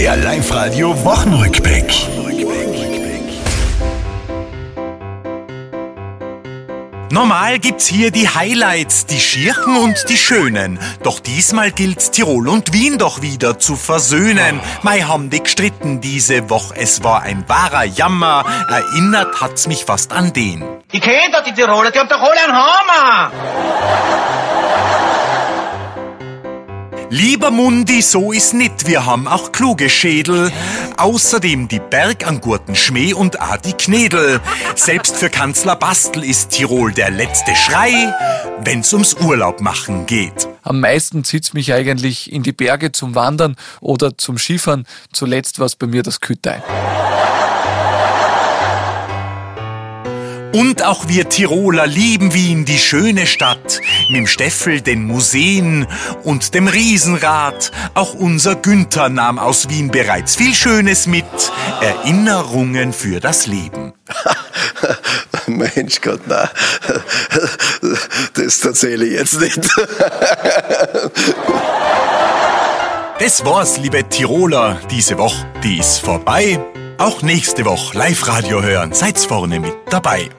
Der Live-Radio Wochenrückblick. Normal gibt's hier die Highlights, die Schirchen und die Schönen. Doch diesmal gilt's Tirol und Wien doch wieder zu versöhnen. Mei haben die gestritten diese Woche, es war ein wahrer Jammer. Erinnert hat's mich fast an den. Ich kenn doch die Tiroler, die haben doch alle einen Hammer. Lieber Mundi, so ist nit, wir haben auch kluge Schädel. Außerdem die Bergangurten Schmäh und auch die Knädel. Selbst für Kanzler Bastel ist Tirol der letzte Schrei, wenn's ums Urlaub machen geht. Am meisten zieht's mich eigentlich in die Berge zum Wandern oder zum Skifahren. Zuletzt war's bei mir das Kütei. Und auch wir Tiroler lieben Wien, die schöne Stadt, mit dem Steffel, den Museen und dem Riesenrad. Auch unser Günther nahm aus Wien bereits viel Schönes mit, Erinnerungen für das Leben. Mensch Gott, nein. Das erzähle ich jetzt nicht. Das war's, liebe Tiroler, diese Woche, die ist vorbei. Auch nächste Woche Live-Radio hören, seid's vorne mit dabei.